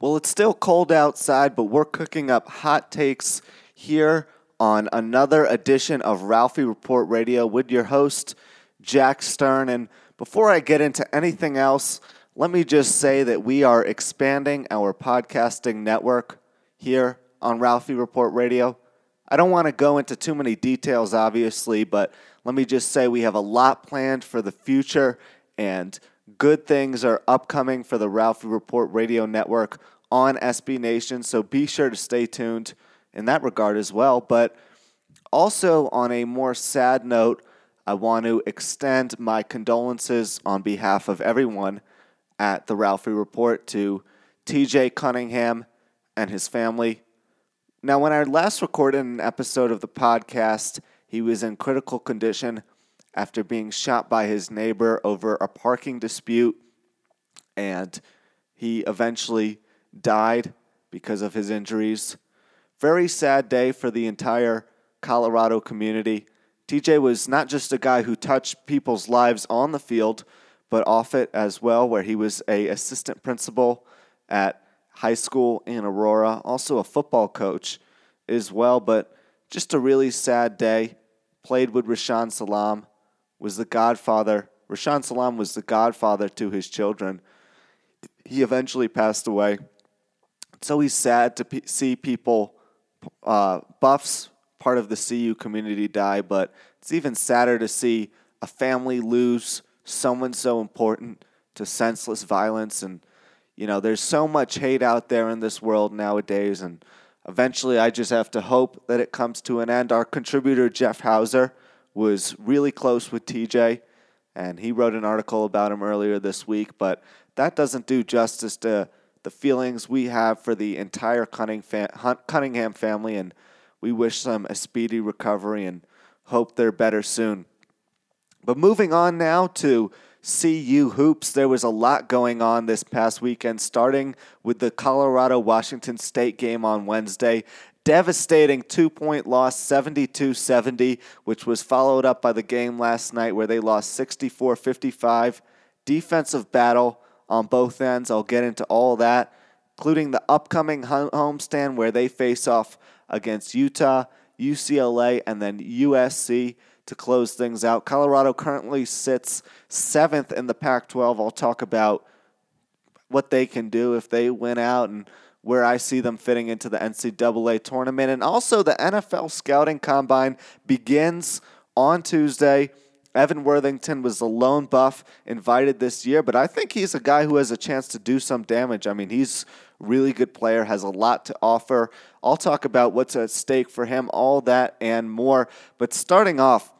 Well, it's still cold outside, but we're cooking up hot takes here on another edition of Ralphie Report Radio with your host, Jack Stern. And before I get into anything else, let me just say that we are expanding our podcasting network here on Ralphie Report Radio. I don't want to go into too many details, obviously, but let me just say we have a lot planned for the future and good things are upcoming for the Ralphie Report Radio Network on SB Nation. So be sure to stay tuned in that regard as well. But also, on a more sad note, I want to extend my condolences on behalf of everyone at the Ralphie Report to TJ Cunningham and his family. Now, when I last recorded an episode of the podcast, he was in critical condition after being shot by his neighbor over a parking dispute, and he eventually died because of his injuries. Very sad day for the entire Colorado community. TJ was not just a guy who touched people's lives on the field, but off it as well, where he was a assistant principal at high school in Aurora, also a football coach as well. But just a really sad day. Played with Rashaan Salaam, was the godfather. Rashaan Salaam was the godfather to his children. He eventually passed away. It's always sad to p- see people, uh, buffs, part of the CU community die, but it's even sadder to see a family lose someone so important to senseless violence. And, you know, there's so much hate out there in this world nowadays. And eventually, I just have to hope that it comes to an end. Our contributor, Jeff Hauser, was really close with TJ, and he wrote an article about him earlier this week. But that doesn't do justice to the feelings we have for the entire Cunningham family, and we wish them a speedy recovery and hope they're better soon. But moving on now to CU hoops, there was a lot going on this past weekend, starting with the Colorado Washington State game on Wednesday devastating two point loss, 72 70, which was followed up by the game last night where they lost 64 55. Defensive battle on both ends. I'll get into all that, including the upcoming homestand where they face off against Utah, UCLA, and then USC to close things out. Colorado currently sits seventh in the Pac 12. I'll talk about what they can do if they win out and where I see them fitting into the NCAA tournament. And also, the NFL Scouting Combine begins on Tuesday. Evan Worthington was the lone buff invited this year, but I think he's a guy who has a chance to do some damage. I mean, he's really good player, has a lot to offer. I'll talk about what's at stake for him, all that and more. But starting off,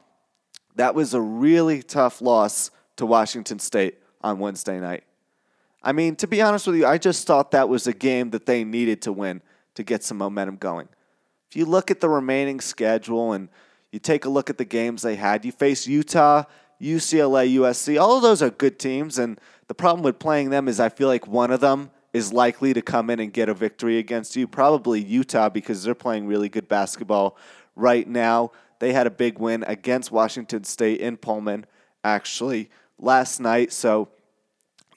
that was a really tough loss to Washington State on Wednesday night. I mean, to be honest with you, I just thought that was a game that they needed to win to get some momentum going. If you look at the remaining schedule and you take a look at the games they had, you face Utah, UCLA, USC. All of those are good teams, and the problem with playing them is I feel like one of them is likely to come in and get a victory against you. Probably Utah because they're playing really good basketball right now. They had a big win against Washington State in Pullman actually last night, so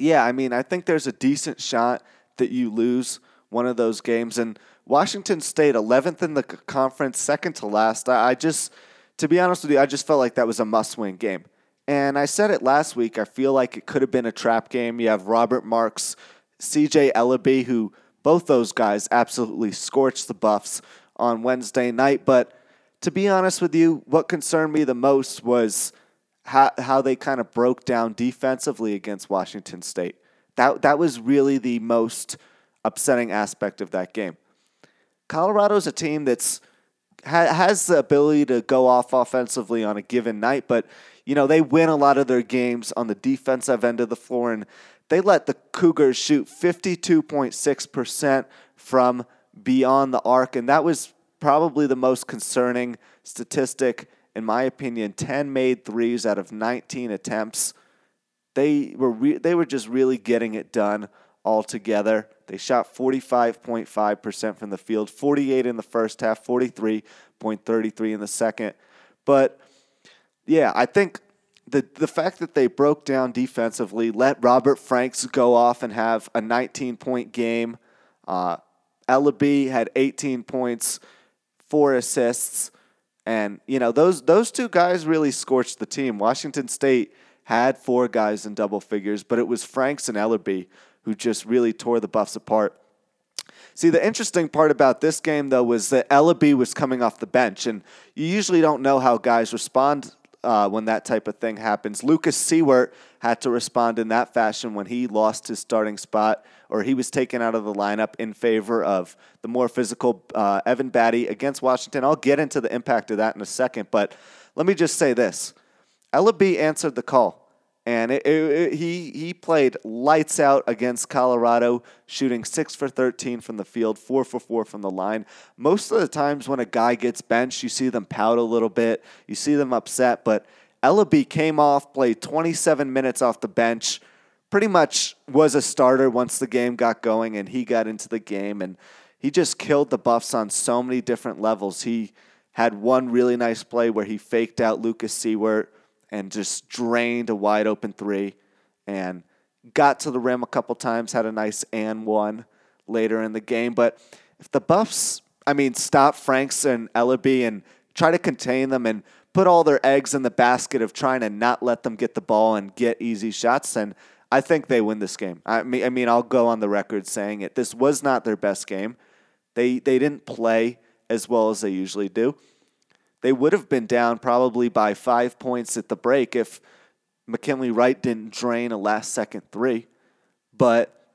yeah, I mean, I think there's a decent shot that you lose one of those games. And Washington State, 11th in the conference, second to last. I just, to be honest with you, I just felt like that was a must win game. And I said it last week. I feel like it could have been a trap game. You have Robert Franks, CJ Elleby, who both those guys absolutely scorched the Buffs on Wednesday night. But to be honest with you, what concerned me the most was how, how they kind of broke down defensively against Washington State. That, that was really the most upsetting aspect of that game. Colorado's a team that's ha, has the ability to go off offensively on a given night, but you know they win a lot of their games on the defensive end of the floor, and they let the Cougars shoot 52.6% from beyond the arc, and that was probably the most concerning statistic in my opinion, 10 made threes out of 19 attempts. They were re- they were just really getting it done altogether. They shot 45.5% from the field, 48 in the first half, 43.33 in the second. But yeah, I think the the fact that they broke down defensively, let Robert Franks go off and have a 19 point game Uh, had 18 points, four assists, and you know those those two guys really scorched the team. Washington State had four guys in double figures, but it was Franks and Elleby who just really tore the Buffs apart. See, the interesting part about this game, though, was that Elleby was coming off the bench, and you usually don't know how guys respond uh, when that type of thing happens. Lucas Siewert had to respond in that fashion when he lost his starting spot or he was taken out of the lineup in favor of the more physical uh, Evan Battey against Washington. I'll get into the impact of that in a second, but let me just say this. Elleby answered the call. And it, it, it, he he played lights out against Colorado, shooting six for 13 from the field, four for four from the line. Most of the times when a guy gets benched, you see them pout a little bit, you see them upset. But Elleby came off, played 27 minutes off the bench, pretty much was a starter once the game got going, and he got into the game, and he just killed the Buffs on so many different levels. He had one really nice play where he faked out Lucas Siewert and just drained a wide open three and got to the rim a couple times, had a nice and one later in the game. But if the Buffs, I mean, stop Franks and Elleby and try to contain them and put all their eggs in the basket of trying to not let them get the ball and get easy shots, then I think they win this game. I mean, I mean, I'll go on the record saying it. This was not their best game. They they didn't play as well as they usually do they would have been down probably by five points at the break if McKinley Wright didn't drain a last second three. But,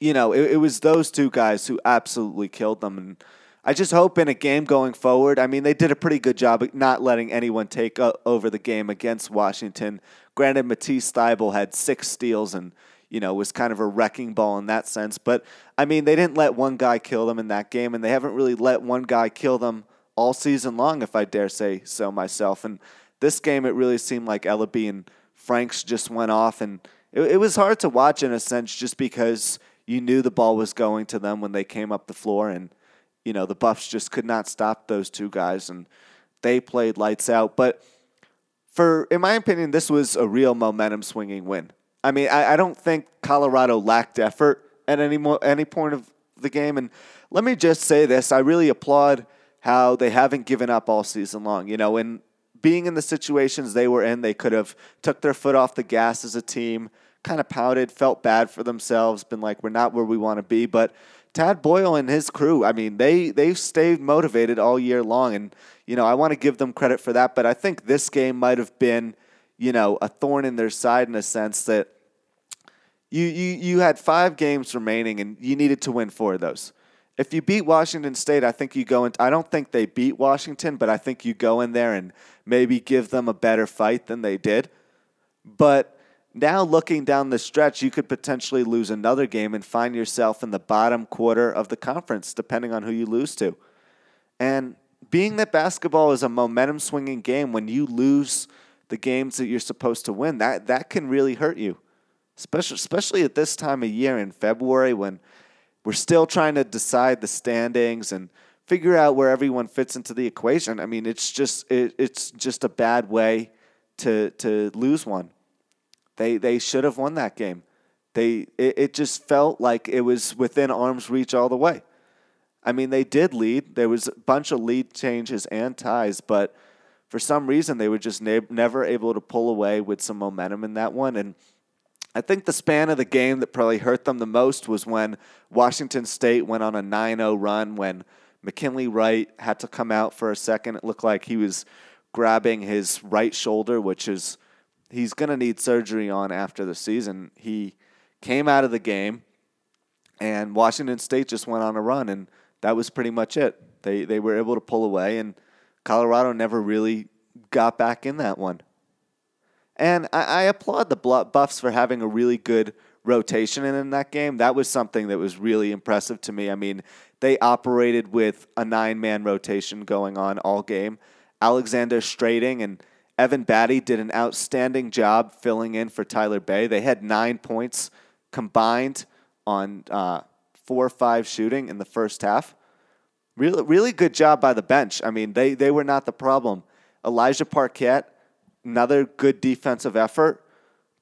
you know, it, it, was those two guys who absolutely killed them. And I just hope in a game going forward, I mean, they did a pretty good job of not letting anyone take uh, over the game against Washington. Granted, Matisse Thybulle had six steals and, you know, was kind of a wrecking ball in that sense. But, I mean, they didn't let one guy kill them in that game, and they haven't really let one guy kill them – all season long, if I dare say so myself. And this game, it really seemed like Elleby and Franks just went off, and it, it was hard to watch in a sense, just because you knew the ball was going to them when they came up the floor, and you know the Buffs just could not stop those two guys, and they played lights out. But for, in my opinion, this was a real momentum swinging win. I mean, I, I don't think Colorado lacked effort at any mo- any point of the game, and let me just say this: I really applaud how they haven't given up all season long. You know, in being in the situations they were in, they could have took their foot off the gas as a team, kind of pouted, felt bad for themselves, been like, we're not where we want to be. But Tad Boyle and his crew, I mean, they they've stayed motivated all year long, and you know, I want to give them credit for that. But I think this game might have been, you know, a thorn in their side in a sense that you you you had five games remaining, and you needed to win four of those if you beat Washington State, I think you go in. I don't think they beat Washington, but I think you go in there and maybe give them a better fight than they did. But now looking down the stretch, you could potentially lose another game and find yourself in the bottom quarter of the conference, depending on who you lose to. And being that basketball is a momentum swinging game, when you lose the games that you're supposed to win, that, that can really hurt you. Especially, especially at this time of year in February when we're still trying to decide the standings and figure out where everyone fits into the equation. I mean, it's just it, it's just a bad way to to lose one. They they should have won that game. They it, it just felt like it was within arm's reach all the way. I mean, they did lead. There was a bunch of lead changes and ties, but for some reason they were just ne- never able to pull away with some momentum in that one and I think the span of the game that probably hurt them the most was when Washington State went on a 9 0 run when McKinley Wright had to come out for a second. It looked like he was grabbing his right shoulder, which is he's going to need surgery on after the season. He came out of the game, and Washington State just went on a run, and that was pretty much it. They they were able to pull away, and Colorado never really got back in that one. And I, I applaud the Buffs for having a really good rotation in that game. That was something that was really impressive to me. I mean, they operated with a nine man rotation going on all game. Alexander Strating and Evan Battey did an outstanding job filling in for Tyler Bey. They had nine points combined on uh, four or five shooting in the first half. Really, really good job by the bench. I mean, they, they were not the problem. Elijah Parquet another good defensive effort.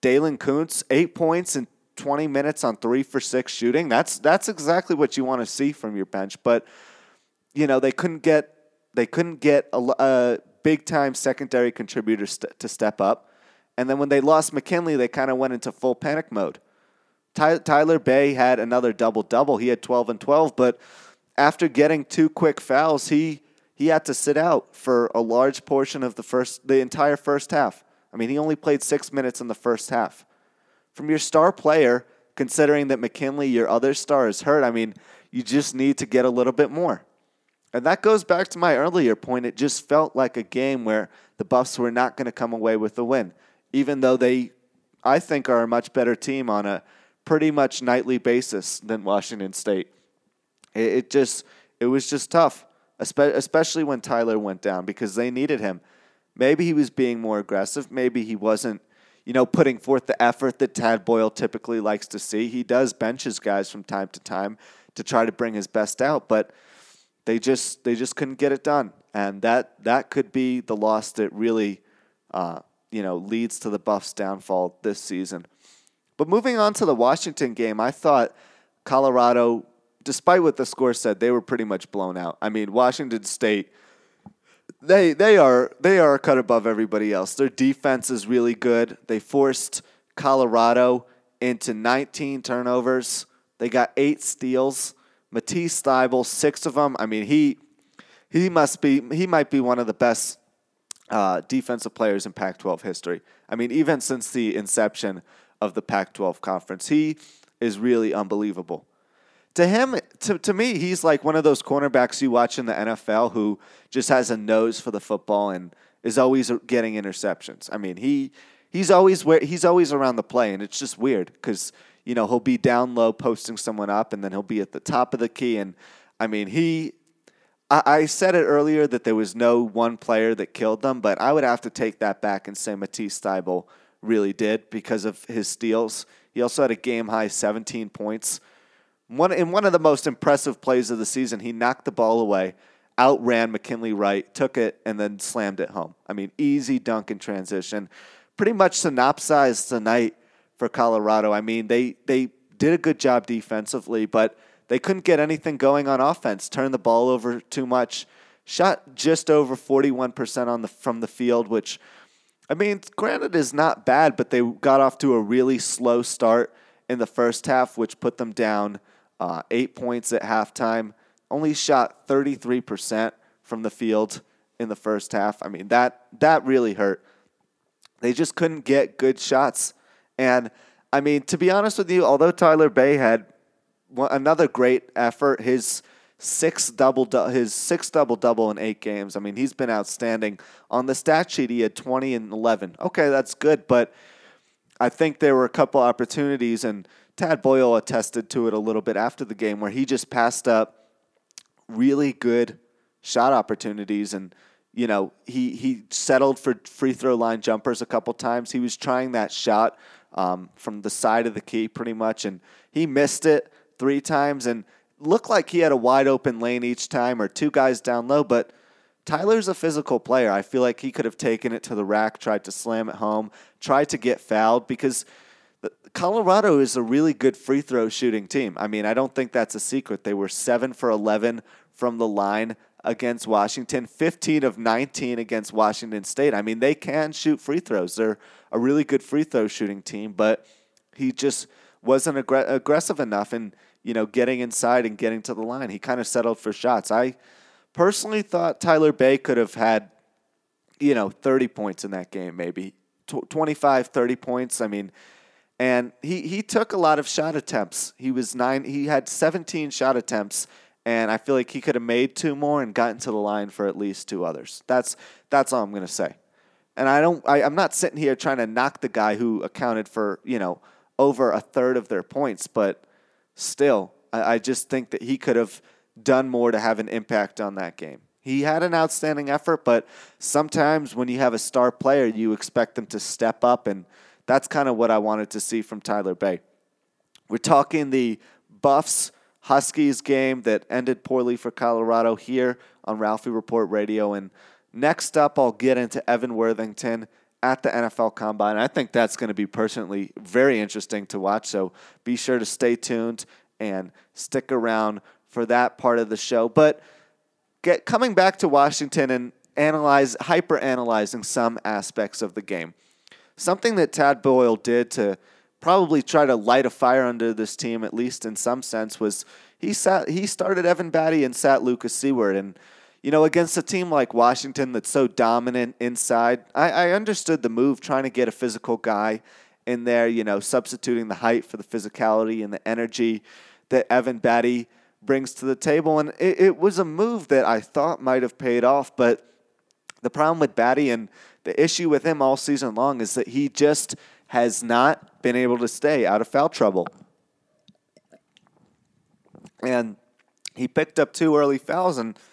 Daylen Kountz, eight points in 20 minutes on three for six shooting. That's that's exactly what you want to see from your bench. But you know they couldn't get they couldn't get a, a big time secondary contributor st- to step up. And then when they lost McKinley, they kind of went into full panic mode. Ty- Tyler Bey had another double double. He had 12 and 12, but after getting two quick fouls, he he had to sit out for a large portion of the first the entire first half. I mean, he only played 6 minutes in the first half. From your star player, considering that McKinley, your other star, is hurt, I mean, you just need to get a little bit more. And that goes back to my earlier point. It just felt like a game where the Buffs were not going to come away with the win, even though they, I think, are a much better team on a pretty much nightly basis than Washington State. It, it just, it was just tough, especially when Tyler went down because they needed him. Maybe he was being more aggressive. Maybe he wasn't, you know, putting forth the effort that Tad Boyle typically likes to see. He does bench his guys from time to time to try to bring his best out, but they just they just couldn't get it done, and that that could be the loss that really, uh, you know, leads to the Buffs' downfall this season. But moving on to the Washington game, I thought Colorado, despite what the score said, they were pretty much blown out. I mean, Washington State, they they are they are cut above everybody else. Their defense is really good. They forced Colorado into 19 turnovers. They got eight steals. Matisse Thybulle, six of them. I mean, he he must be he might be one of the best uh, defensive players in Pac-12 history. I mean, even since the inception of the Pac-12 conference, he is really unbelievable. To him, to, to me, he's like one of those cornerbacks you watch in the NFL who just has a nose for the football and is always getting interceptions. I mean, he he's always where he's always around the play, and it's just weird because you know, he'll be down low posting someone up, and then he'll be at the top of the key. And I mean, he. I, I said it earlier that there was no one player that killed them, but I would have to take that back and say Matisse Thybulle really did because of his steals. He also had a game high 17 points. One in one of the most impressive plays of the season, he knocked the ball away, outran McKinley Wright, took it, and then slammed it home. I mean, easy dunk in transition. Pretty much synopsized the night for Colorado. I mean, they they did a good job defensively, but they couldn't get anything going on offense. Turned the ball over too much. Shot just over 41% on the from the field, which I mean, granted is not bad, but they got off to a really slow start in the first half, which put them down uh, eight points at halftime. Only shot 33% from the field in the first half. I mean, that that really hurt. They just couldn't get good shots and I mean, to be honest with you, although Tyler Bey had another great effort, his six double his six double double in eight games. I mean, he's been outstanding. On the stat sheet, he had 20 and 11. Okay, that's good, but I think there were a couple opportunities, and Tad Boyle attested to it a little bit after the game, where he just passed up really good shot opportunities and you know he he settled for free throw line jumpers a couple times. He was trying that shot um, from the side of the key pretty much, and he missed it three times and looked like he had a wide open lane each time or two guys down low, but. Tyler's a physical player. I feel like he could have taken it to the rack, tried to slam it home, tried to get fouled because Colorado is a really good free throw shooting team. I mean, I don't think that's a secret. They were 7 for 11 from the line against Washington, 15 of 19 against Washington State. I mean, they can shoot free throws. They're a really good free throw shooting team, but he just wasn't aggr- aggressive enough in, you know, getting inside and getting to the line. He kind of settled for shots. I personally thought Tyler Bey could have had, you know, 30 points in that game, maybe 25, 30 points. I mean, and he, he took a lot of shot attempts. He was nine, he had 17 shot attempts and I feel like he could have made two more and gotten to the line for at least two others. That's that's all I'm gonna say. And I don't. I, I'm not sitting here trying to knock the guy who accounted for you know over a third of their points, but still, I, I just think that he could have done more to have an impact on that game. He had an outstanding effort, but sometimes when you have a star player, you expect them to step up, and that's kind of what I wanted to see from Tyler Bey. We're talking the Buffs Huskies game that ended poorly for Colorado here on Ralphie Report Radio. And next up, I'll get into Evan Worthington at the NFL Combine. I think that's going to be personally very interesting to watch. So be sure to stay tuned and stick around for that part of the show. But get coming back to Washington and analyze hyper analyzing some aspects of the game. Something that Tad Boyle did to probably try to light a fire under this team, at least in some sense, was he sat he started Evan Battey and sat Lucas Siewert and you know, against a team like Washington that's so dominant inside, I, I understood the move trying to get a physical guy in there, you know, substituting the height for the physicality and the energy that Evan Battey brings to the table. And it, it was a move that I thought might have paid off, but the problem with Battey and the issue with him all season long is that he just has not been able to stay out of foul trouble. And he picked up two early fouls and –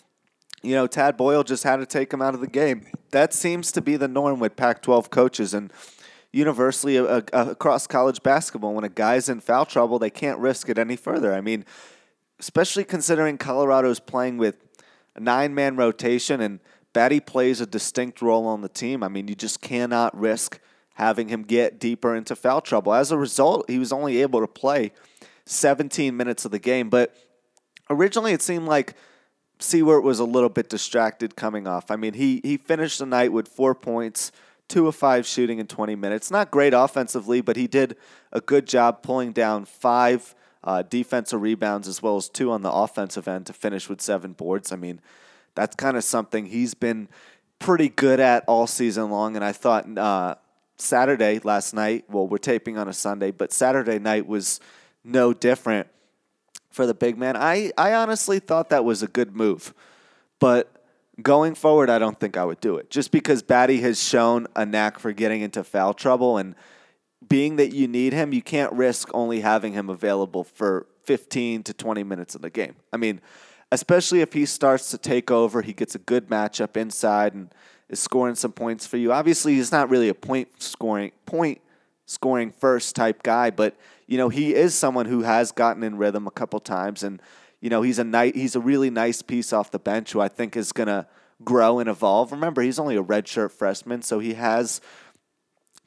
you know, Tad Boyle just had to take him out of the game. That seems to be the norm with Pac 12 coaches and universally uh, uh, across college basketball. When a guy's in foul trouble, they can't risk it any further. I mean, especially considering Colorado's playing with a nine man rotation and Battey plays a distinct role on the team. I mean, you just cannot risk having him get deeper into foul trouble. As a result, he was only able to play 17 minutes of the game. But originally, it seemed like Siewert was a little bit distracted coming off. I mean, he he finished the night with four points, two of five shooting in 20 minutes. Not great offensively, but he did a good job pulling down five uh, defensive rebounds as well as two on the offensive end to finish with seven boards. I mean, that's kind of something he's been pretty good at all season long. And I thought uh, Saturday last night, well, we're taping on a Sunday, but Saturday night was no different for the big man. I, I honestly thought that was a good move. But going forward, I don't think I would do it. Just because Battey has shown a knack for getting into foul trouble and being that you need him, you can't risk only having him available for 15 to 20 minutes of the game. I mean, especially if he starts to take over, he gets a good matchup inside and is scoring some points for you. Obviously, he's not really a point scoring point scoring first type guy, but you know he is someone who has gotten in rhythm a couple times, and you know he's a nice, he's a really nice piece off the bench who I think is gonna grow and evolve. Remember, he's only a redshirt freshman, so he has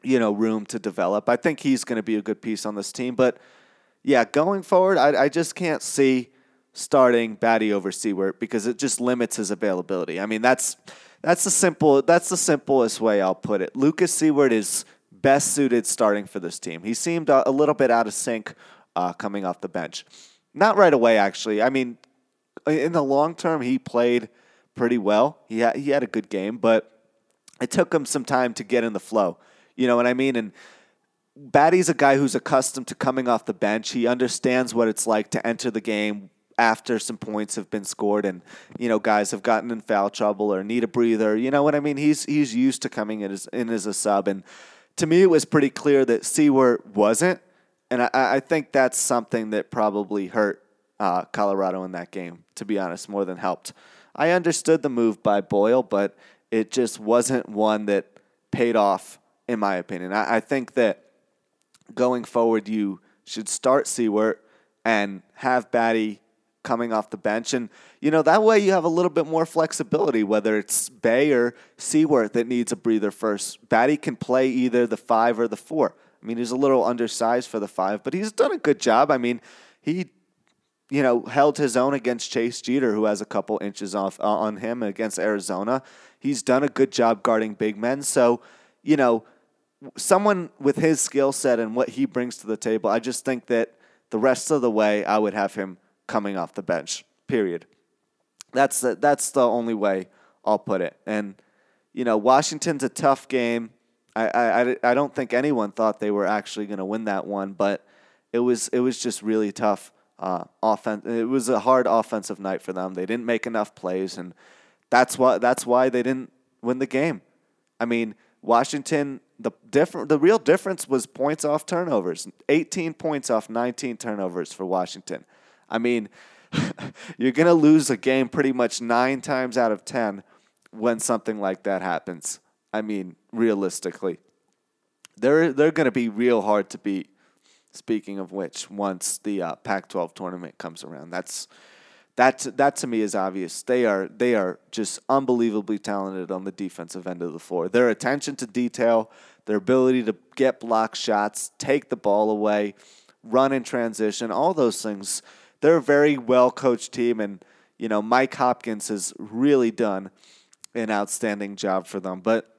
you know room to develop. I think he's to be a good piece on this team, but yeah, going forward, I, I just can't see starting Battey over Siewert because it just limits his availability. I mean, that's that's the simple that's the simplest way I'll put it. Lucas Siewert is best suited starting for this team. He seemed a, little bit out of sync uh, coming off the bench. Not right away, actually. I mean, in the long term, he played pretty well. He he had a good game, but it took him some time to get in the flow. You know what I mean? And Battey's a guy who's accustomed to coming off the bench. He understands what it's like to enter the game after some points have been scored and you know guys have gotten in foul trouble or need a breather. You know what I mean? He's he's used to coming in as in as a sub and to me, it was pretty clear that Siewert wasn't, and I, I think that's something that probably hurt uh, Colorado in that game. To be honest, more than helped. I understood the move by Boyle, but it just wasn't one that paid off, in my opinion. I, I think that going forward, you should start Siewert and have Battey coming off the bench. And, you know, that way you have a little bit more flexibility, whether it's Bey or Siewert that needs a breather first. Battey can play either the five or the four. I mean, he's a little undersized for the five, but he's done a good job. I mean, he, you know, held his own against Chase Jeter, who has a couple inches off uh, on him against Arizona. He's done a good job guarding big men. So, you know, someone with his skill set and what he brings to the table, I just think that the rest of the way, I would have him coming off the bench. Period. That's the, that's the only way I'll put it. And you know, Washington's a tough game. I I, I don't think anyone thought they were actually going to win that one, but it was it was just really tough. Uh, offense. It was a hard offensive night for them. They didn't make enough plays, and that's why that's why they didn't win the game. I mean, Washington. The different, the real difference was points off turnovers. 18 points off 19 turnovers for Washington. I mean, you're going to lose a game pretty much nine times out of 10 when something like that happens. I mean, realistically. They're, they're going to be real hard to beat. Speaking of which, once the uh, Pac 12 tournament comes around, that's that that to me is obvious. They are they are just unbelievably talented on the defensive end of the floor. Their attention to detail, their ability to get block shots, take the ball away, run in transition, all those things. They're a very well coached team, and you know Mike Hopkins has really done an outstanding job for them. But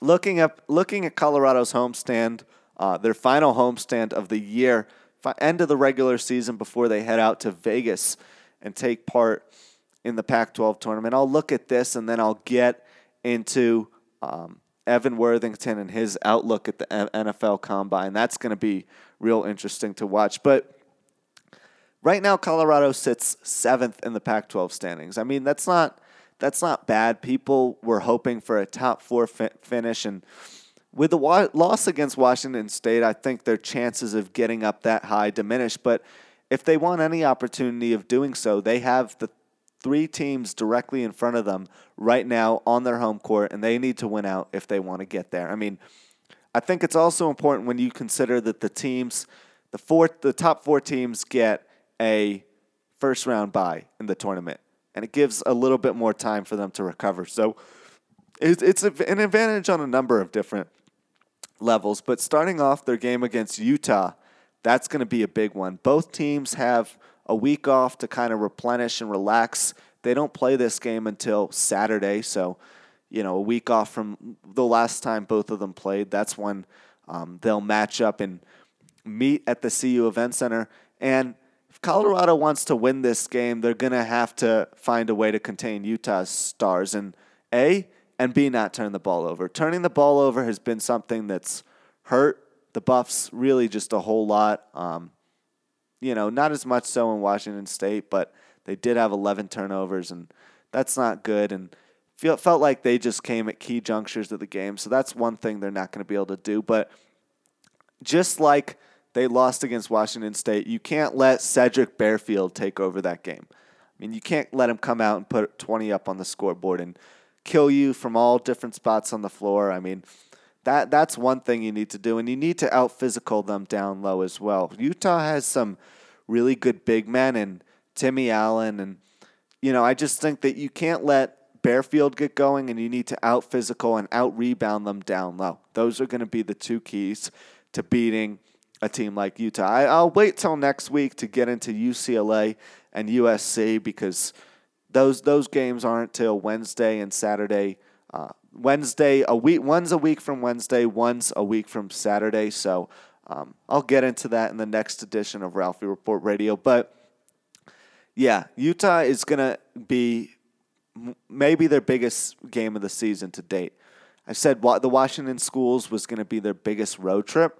looking at looking at Colorado's homestand, uh, their final homestand of the year, end of the regular season before they head out to Vegas and take part in the Pac 12 tournament. I'll look at this and then I'll get into um, Evan Worthington and his outlook at the NFL combine. That's going to be real interesting to watch. But right now, Colorado sits seventh in the Pac 12 standings. I mean, that's not. That's not bad. People were hoping for a top four fi- finish, and with the wa- loss against Washington State, I think their chances of getting up that high diminished. But if they want any opportunity of doing so, they have the three teams directly in front of them right now on their home court, and they need to win out if they want to get there. I mean, I think it's also important when you consider that the teams, the four, the top four teams get a first round bye in the tournament, and it gives a little bit more time for them to recover. So it's, it's an advantage on a number of different levels. But starting off their game against Utah that's going to be a big one. Both teams have a week off to kind of replenish and relax. They don't play this game until Saturday, so you know a week off from the last time both of them played. That's when um, they'll match up and meet at the CU Event Center. And Colorado wants to win this game, they're going to have to find a way to contain Utah's stars and A and B not turn the ball over. Turning the ball over has been something that's hurt the Buffs really just a whole lot. Um, you know, not as much so in Washington State, but they did have 11 turnovers, and that's not good. And feel, felt like they just came at key junctures of the game. So that's one thing they're not going to be able to do. But just like they lost against Washington State, you can't let Sedrick Barefield take over that game. I mean, you can't let him come out and put 20 up on the scoreboard and kill you from all different spots on the floor. I mean, that that's one thing you need to do, and you need to out physical them down low as well. Utah has some really good big men and Timmy Allen, and you know I just think that you can't let Bearfield get going, and you need to out physical and out rebound them down low. Those are going to be the two keys to beating a team like Utah. I, I'll wait till next week to get into UCLA and USC because those those games aren't till Wednesday and Saturday. Uh, Wednesday a week. One's a week from Wednesday. One's a week from Saturday. So um, I'll get into that in the next edition of Ralphie Report Radio. But yeah, Utah is gonna be maybe their biggest game of the season to date. I said the Washington schools was going to be their biggest road trip,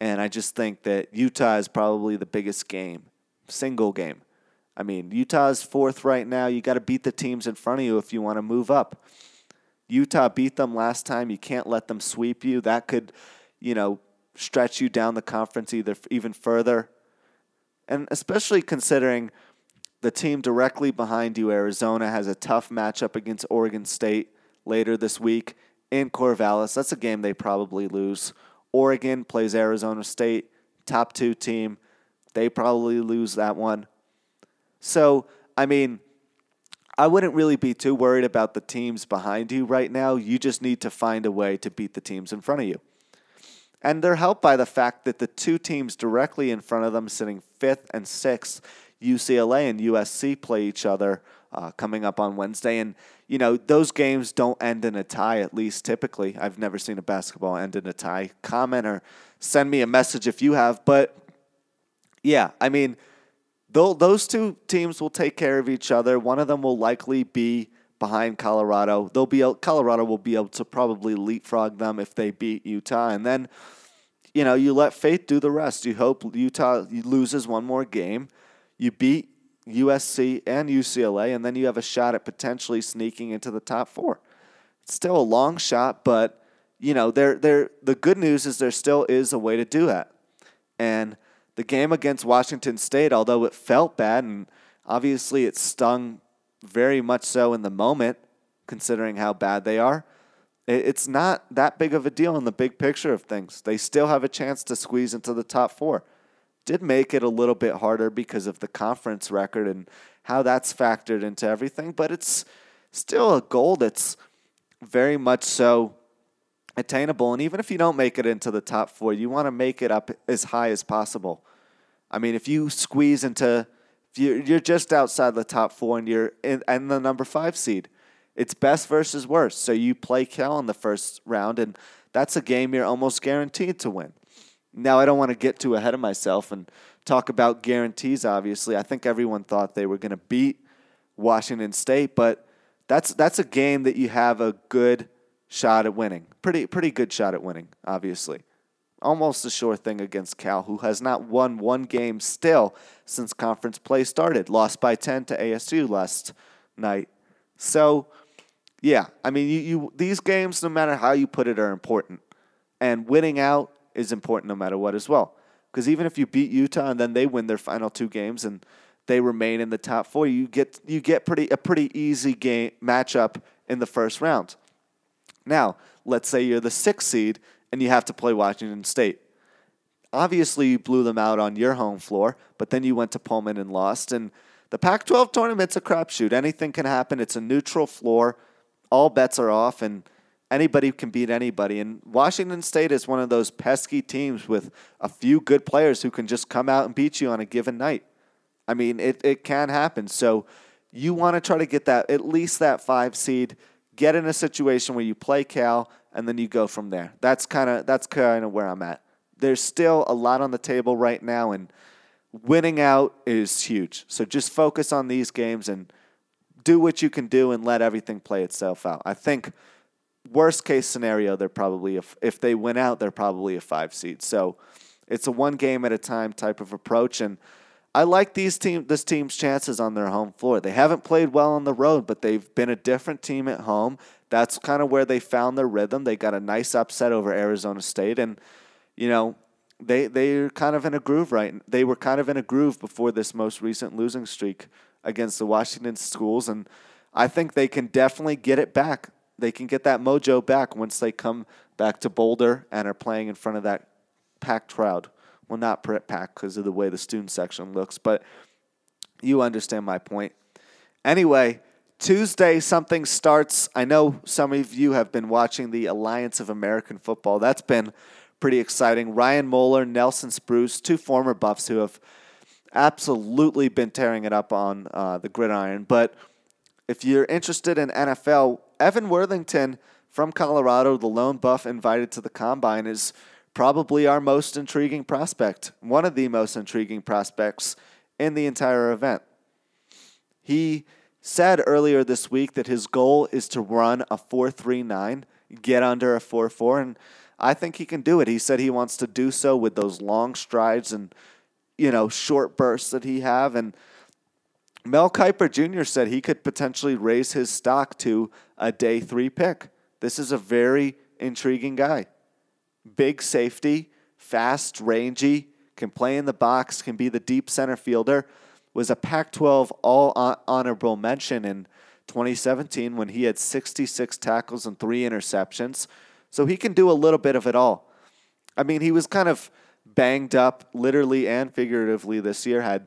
and I just think that Utah is probably the biggest game, single game. I mean, Utah is fourth right now. You got to beat the teams in front of you if you want to move up. Utah beat them last time. You can't let them sweep you. That could, you know, stretch you down the conference either even further. And especially considering the team directly behind you, Arizona, has a tough matchup against Oregon State later this week in Corvallis. That's a game they probably lose. Oregon plays Arizona State, top two team. They probably lose that one. So, I mean, I wouldn't really be too worried about the teams behind you right now. You just need to find a way to beat the teams in front of you. And they're helped by the fact that the two teams directly in front of them, sitting fifth and sixth, UCLA and USC play each other uh, coming up on Wednesday. And, you know, those games don't end in a tie, at least typically. I've never seen a basketball end in a tie. Comment or send me a message if you have. But, yeah, I mean, those two teams will take care of each other. One of them will likely be behind Colorado. They'll be able, Colorado will be able to probably leapfrog them if they beat Utah, and then you know you let fate do the rest. You hope Utah loses one more game, you beat USC and UCLA, and then you have a shot at potentially sneaking into the top four. It's still a long shot, but you know there there the good news is there still is a way to do that, and the game against Washington State, although it felt bad and obviously it stung very much so in the moment, considering how bad they are, it's not that big of a deal in the big picture of things. They still have a chance to squeeze into the top four. Did make it a little bit harder because of the conference record and how that's factored into everything. But it's still a goal that's very much so attainable. And even if you don't make it into the top four, you want to make it up as high as possible. I mean, if you squeeze into, if you're, just outside the top four and you're in, in the number five seed, it's best versus worst. So you play Cal in the first round, and that's a game you're almost guaranteed to win. Now, I don't want to get too ahead of myself and talk about guarantees, obviously. I think everyone thought they were going to beat Washington State, but that's, that's a game that you have a good shot at winning. Pretty, pretty good shot at winning, obviously. Almost a sure thing against Cal, who has not won one game still since conference play started. Lost by 10 to ASU last night. So, yeah, I mean, you, you these games, no matter how you put it, are important. And winning out is important no matter what as well. Because even if you beat Utah and then they win their final two games and they remain in the top four, you get you get pretty a pretty easy game matchup in the first round. Now, let's say you're the sixth seed and you have to play Washington State. Obviously, you blew them out on your home floor, but then you went to Pullman and lost. And the Pac 12 tournament's a crapshoot. Anything can happen. It's a neutral floor. All bets are off, and anybody can beat anybody. And Washington State is one of those pesky teams with a few good players who can just come out and beat you on a given night. I mean, it, it can happen. So you want to try to get that at least that five seed get in a situation where you play Cal and then you go from there. That's kind of that's kind of where I'm at. There's still a lot on the table right now and winning out is huge. So just focus on these games and do what you can do and let everything play itself out. I think worst case scenario they're probably if if they win out they're probably a 5 seed. So it's a one game at a time type of approach and I like these team this team's chances on their home floor. They haven't played well on the road, but they've been a different team at home. That's kind of where they found their rhythm. They got a nice upset over Arizona State, and you know they they're kind of in a groove right. They were kind of in a groove before this most recent losing streak against the Washington schools, and I think they can definitely get it back. They can get that mojo back once they come back to Boulder and are playing in front of that packed crowd. Well, not packed because of the way the student section looks, but you understand my point. Anyway, Tuesday something starts. I know some of you have been watching the Alliance of American Football. That's been pretty exciting. Ryan Moeller, Nelson Spruce, two former Buffs who have absolutely been tearing it up on uh, the gridiron. But if you're interested in NFL, Evan Worthington from Colorado, the lone Buff invited to the combine, is probably our most intriguing prospect, one of the most intriguing prospects in the entire event. He said earlier this week that his goal is to run a 4.39, get under a 4.4, and I think he can do it. He said he wants to do so with those long strides and you know short bursts that he have and Mel Kiper Jr. said he could potentially raise his stock to a day 3 pick. This is a very intriguing guy big safety, fast, rangy, can play in the box, can be the deep center fielder. Was a Pac 12 all honorable mention in 2017 when he had 66 tackles and three interceptions. So he can do a little bit of it all. I mean, he was kind of banged up, literally and figuratively, this year, had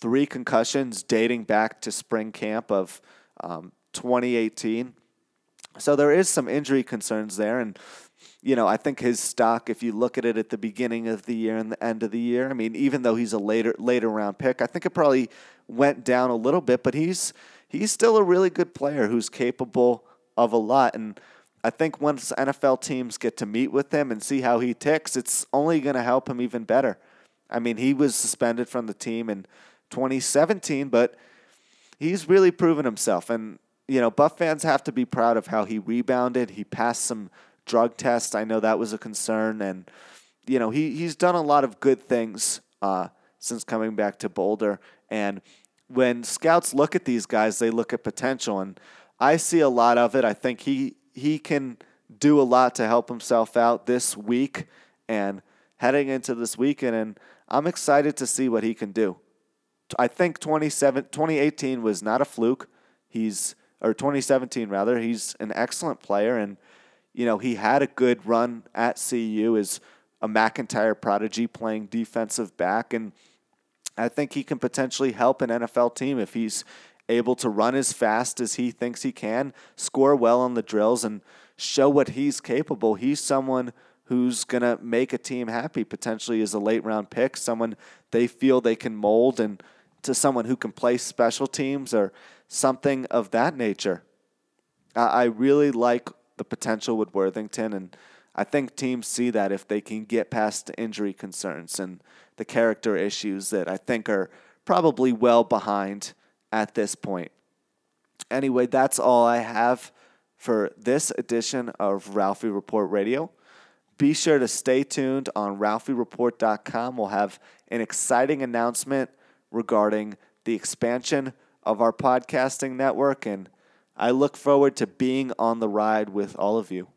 three concussions dating back to spring camp of um, 2018. So there is some injury concerns there. And you know, I think his stock, if you look at it at the beginning of the year and the end of the year, I mean, even though he's a later later round pick, I think it probably went down a little bit, but he's he's still a really good player who's capable of a lot. And I think once NFL teams get to meet with him and see how he ticks, it's only going to help him even better. I mean, he was suspended from the team in 2017, but he's really proven himself. And you know, Buff fans have to be proud of how he rebounded. He passed some drug tests. I know that was a concern, and you know he he's done a lot of good things uh, since coming back to Boulder. And when scouts look at these guys, they look at potential, and I see a lot of it. I think he he can do a lot to help himself out this week and heading into this weekend, and I'm excited to see what he can do. I think 2018 was not a fluke. He's or 2017 rather. He's an excellent player, and you know, he had a good run at CU. His a MacIntyre prodigy playing defensive back. And I think he can potentially help an NFL team if he's able to run as fast as he thinks he can, score well on the drills, and show what he's capable. He's someone who's going to make a team happy potentially as a late round pick, someone they feel they can mold and to someone who can play special teams or something of that nature. I really like the potential with Worthington, and I think teams see that if they can get past injury concerns and the character issues that I think are probably well behind at this point. Anyway, that's all I have for this edition of Ralphie Report Radio. Be sure to stay tuned on ralphiereport.com. We'll have an exciting announcement regarding the expansion of our podcasting network, and I look forward to being on the ride with all of you.